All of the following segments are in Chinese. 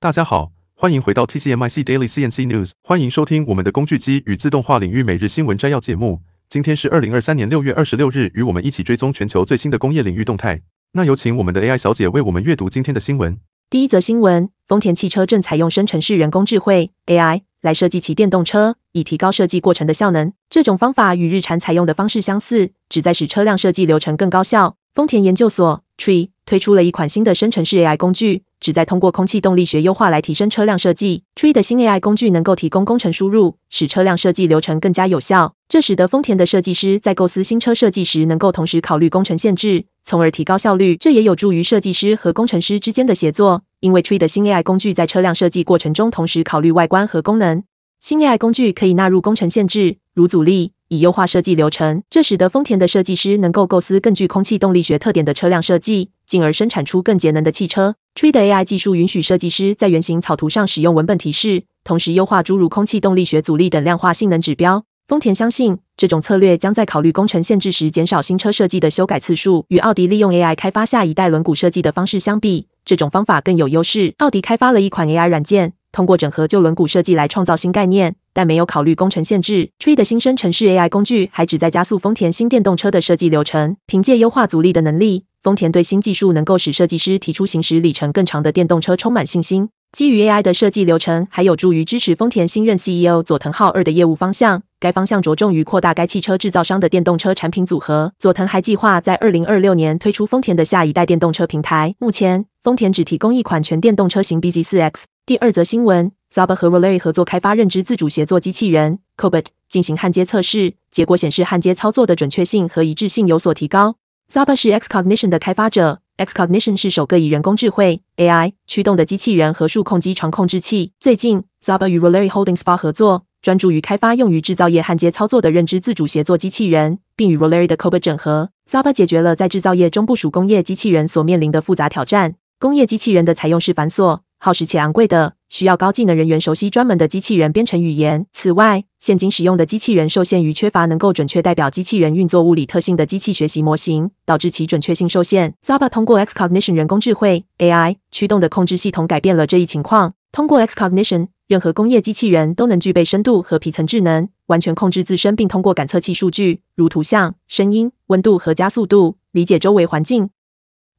大家好，欢迎回到 TCMIC Daily CNC News，欢迎收听我们的工具机与自动化领域每日新闻摘要节目。今天是二零二三年六月二十六日，与我们一起追踪全球最新的工业领域动态。那有请我们的 AI 小姐为我们阅读今天的新闻。第一则新闻：丰田汽车正采用生成式人工智慧 AI 来设计其电动车，以提高设计过程的效能。这种方法与日产采用的方式相似，旨在使车辆设计流程更高效。丰田研究所 Tree 推出了一款新的生成式 AI 工具，旨在通过空气动力学优化来提升车辆设计。Tree 的新 AI 工具能够提供工程输入，使车辆设计流程更加有效。这使得丰田的设计师在构思新车设计时，能够同时考虑工程限制，从而提高效率。这也有助于设计师和工程师之间的协作，因为 Tree 的新 AI 工具在车辆设计过程中同时考虑外观和功能。新 AI 工具可以纳入工程限制，如阻力，以优化设计流程。这使得丰田的设计师能够构思更具空气动力学特点的车辆设计，进而生产出更节能的汽车。Tree 的 AI 技术允许设计师在原型草图上使用文本提示，同时优化诸如空气动力学阻力等量化性能指标。丰田相信，这种策略将在考虑工程限制时减少新车设计的修改次数。与奥迪利用 AI 开发下一代轮毂设计的方式相比，这种方法更有优势。奥迪开发了一款 AI 软件，通过整合旧轮毂设计来创造新概念，但没有考虑工程限制。Tree 的新生成式 AI 工具还旨在加速丰田新电动车的设计流程。凭借优化阻力的能力，丰田对新技术能够使设计师提出行驶里程更长的电动车充满信心。基于 AI 的设计流程，还有助于支持丰田新任 CEO 佐藤浩二的业务方向。该方向着重于扩大该汽车制造商的电动车产品组合。佐藤还计划在二零二六年推出丰田的下一代电动车平台。目前，丰田只提供一款全电动车型 BZ4X。第二则新闻：Zaba 和 Rollei 合作开发认知自主协作机器人 Cobot 进行焊接测试，结果显示焊接操作的准确性和一致性有所提高。Zaba 是 XCognition 的开发者。XCognition 是首个以人工智慧 AI 驱动的机器人和数控机床控制器。最近，Zaba 与 Rollei Holding SPA 合作，专注于开发用于制造业焊接操作的认知自主协作机器人，并与 Rollei 的 Cobot 整合。Zaba 解决了在制造业中部署工业机器人所面临的复杂挑战。工业机器人的采用是繁琐、耗时且昂贵的，需要高技能人员熟悉专门的机器人编程语言。此外，现今使用的机器人受限于缺乏能够准确代表机器人运作物理特性的机器学习模型，导致其准确性受限。Zaba 通过 XCognition 人工智慧 AI 驱动的控制系统改变了这一情况。通过 XCognition，任何工业机器人都能具备深度和皮层智能，完全控制自身，并通过感测器数据，如图像、声音、温度和加速度，理解周围环境。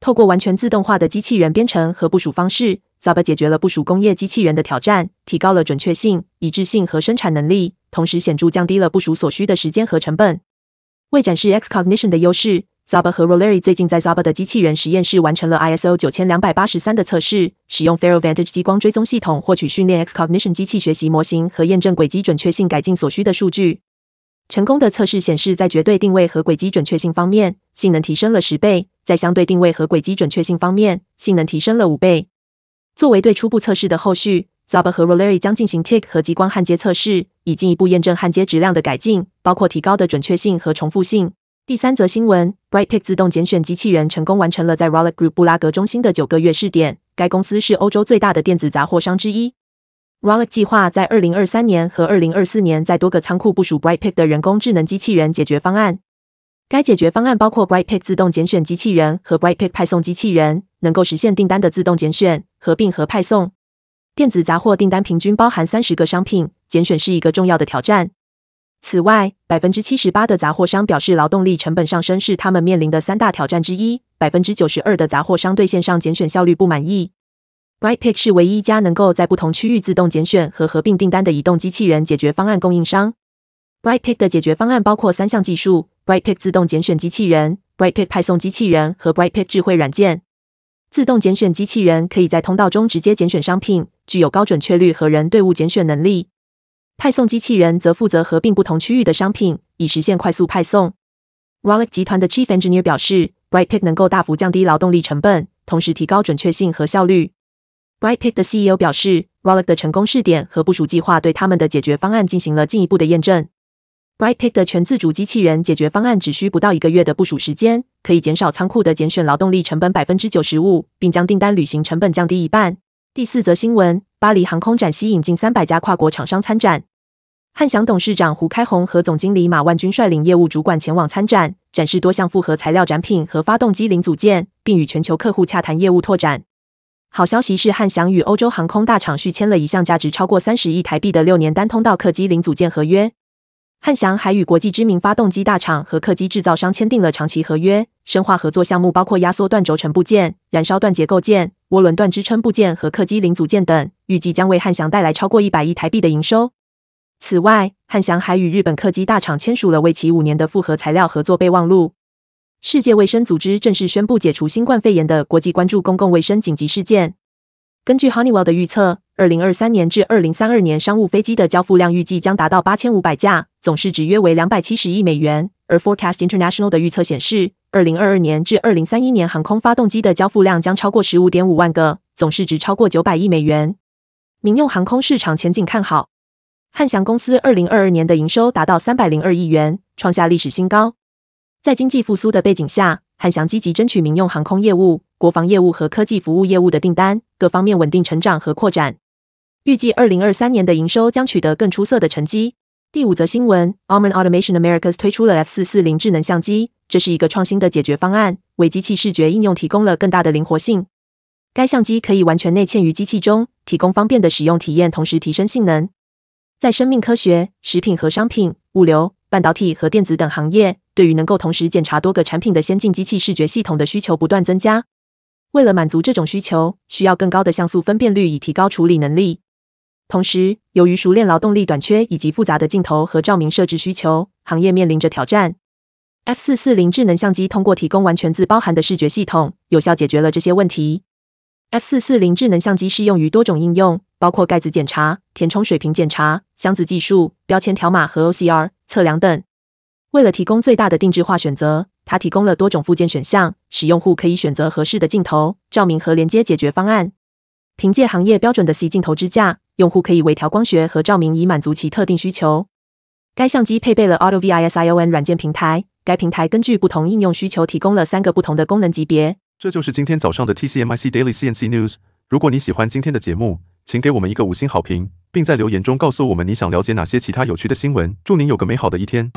透过完全自动化的机器人编程和部署方式，Zaba 解决了部署工业机器人的挑战，提高了准确性、一致性和生产能力，同时显著降低了部署所需的时间和成本。为展示 XCognition 的优势，Zaba 和 Rollei 最近在 Zaba 的机器人实验室完成了 ISO 九千两百八十三的测试，使用 Faro Vantage 激光追踪系统获取训练 XCognition 机器学习模型和验证轨迹准确性改进所需的数据。成功的测试显示，在绝对定位和轨迹准确性方面，性能提升了十倍；在相对定位和轨迹准确性方面，性能提升了五倍。作为对初步测试的后续，Zaba 和 Rollei 将进行 TIG 和激光焊接测试，以进一步验证焊接质量的改进，包括提高的准确性和重复性。第三则新闻：Brightpick 自动拣选机器人成功完成了在 Rollei Group 布拉格中心的九个月试点。该公司是欧洲最大的电子杂货商之一。Rollei 计划在二零二三年和二零二四年在多个仓库部署 Brightpick 的人工智能机器人解决方案。该解决方案包括 Brightpick 自动拣选机器人和 Brightpick 派送机器人，能够实现订单的自动拣选、合并和派送。电子杂货订单平均包含三十个商品，拣选是一个重要的挑战。此外，百分之七十八的杂货商表示劳动力成本上升是他们面临的三大挑战之一。百分之九十二的杂货商对线上拣选效率不满意。Brightpick 是唯一一家能够在不同区域自动拣选和合并订单的移动机器人解决方案供应商。Brightpick 的解决方案包括三项技术：Brightpick 自动拣选机器人、Brightpick 派送机器人和 Brightpick 智慧软件。自动拣选机器人可以在通道中直接拣选商品，具有高准确率和人队伍拣选能力。派送机器人则负责合并不同区域的商品，以实现快速派送。Rollei 集团的 Chief Engineer 表示，Brightpick 能够大幅降低劳动力成本，同时提高准确性和效率。Brightpick 的 CEO 表示，Rollei 的成功试点和部署计划对他们的解决方案进行了进一步的验证。Brightpick 的全自主机器人解决方案只需不到一个月的部署时间，可以减少仓库的拣选劳动力成本百分之九十五，并将订单履行成本降低一半。第四则新闻：巴黎航空展吸引近三百家跨国厂商参展。汉翔董事长胡开鸿和总经理马万军率领业务主管前往参展，展示多项复合材料展品和发动机零组件，并与全球客户洽谈业务拓展。好消息是，汉翔与欧洲航空大厂续签了一项价值超过三十亿台币的六年单通道客机零组件合约。汉翔还与国际知名发动机大厂和客机制造商签订了长期合约，深化合作项目包括压缩段轴承部件、燃烧段结构件、涡轮段支撑部件和客机零组件等，预计将为汉翔带来超过一百亿台币的营收。此外，汉翔还与日本客机大厂签署了为期五年的复合材料合作备忘录。世界卫生组织正式宣布解除新冠肺炎的国际关注公共卫生紧急事件。根据 Honeywell 的预测，二零二三年至二零三二年商务飞机的交付量预计将达到八千五百架，总市值约为两百七十亿美元。而 Forecast International 的预测显示，二零二二年至二零三一年航空发动机的交付量将超过十五点五万个，总市值超过九百亿美元。民用航空市场前景看好，汉翔公司二零二二年的营收达到三百零二亿元，创下历史新高。在经济复苏的背景下，汉翔积极争取民用航空业务、国防业务和科技服务业务的订单，各方面稳定成长和扩展。预计二零二三年的营收将取得更出色的成绩。第五则新闻：Aumann Automation Americas 推出了 F 四四零智能相机，这是一个创新的解决方案，为机器视觉应用提供了更大的灵活性。该相机可以完全内嵌于机器中，提供方便的使用体验，同时提升性能。在生命科学、食品和商品、物流、半导体和电子等行业，对于能够同时检查多个产品的先进机器视觉系统的需求不断增加。为了满足这种需求，需要更高的像素分辨率以提高处理能力。同时，由于熟练劳动力短缺以及复杂的镜头和照明设置需求，行业面临着挑战。F 四四零智能相机通过提供完全自包含的视觉系统，有效解决了这些问题。F 四四零智能相机适用于多种应用，包括盖子检查、填充水平检查、箱子技术、标签条码和 OCR 测量等。为了提供最大的定制化选择，它提供了多种附件选项，使用户可以选择合适的镜头、照明和连接解决方案。凭借行业标准的 C 镜头支架，用户可以微调光学和照明以满足其特定需求。该相机配备了 AutoVISION 软件平台，该平台根据不同应用需求提供了三个不同的功能级别。这就是今天早上的 TCMIC Daily CNC News。如果你喜欢今天的节目，请给我们一个五星好评，并在留言中告诉我们你想了解哪些其他有趣的新闻。祝您有个美好的一天。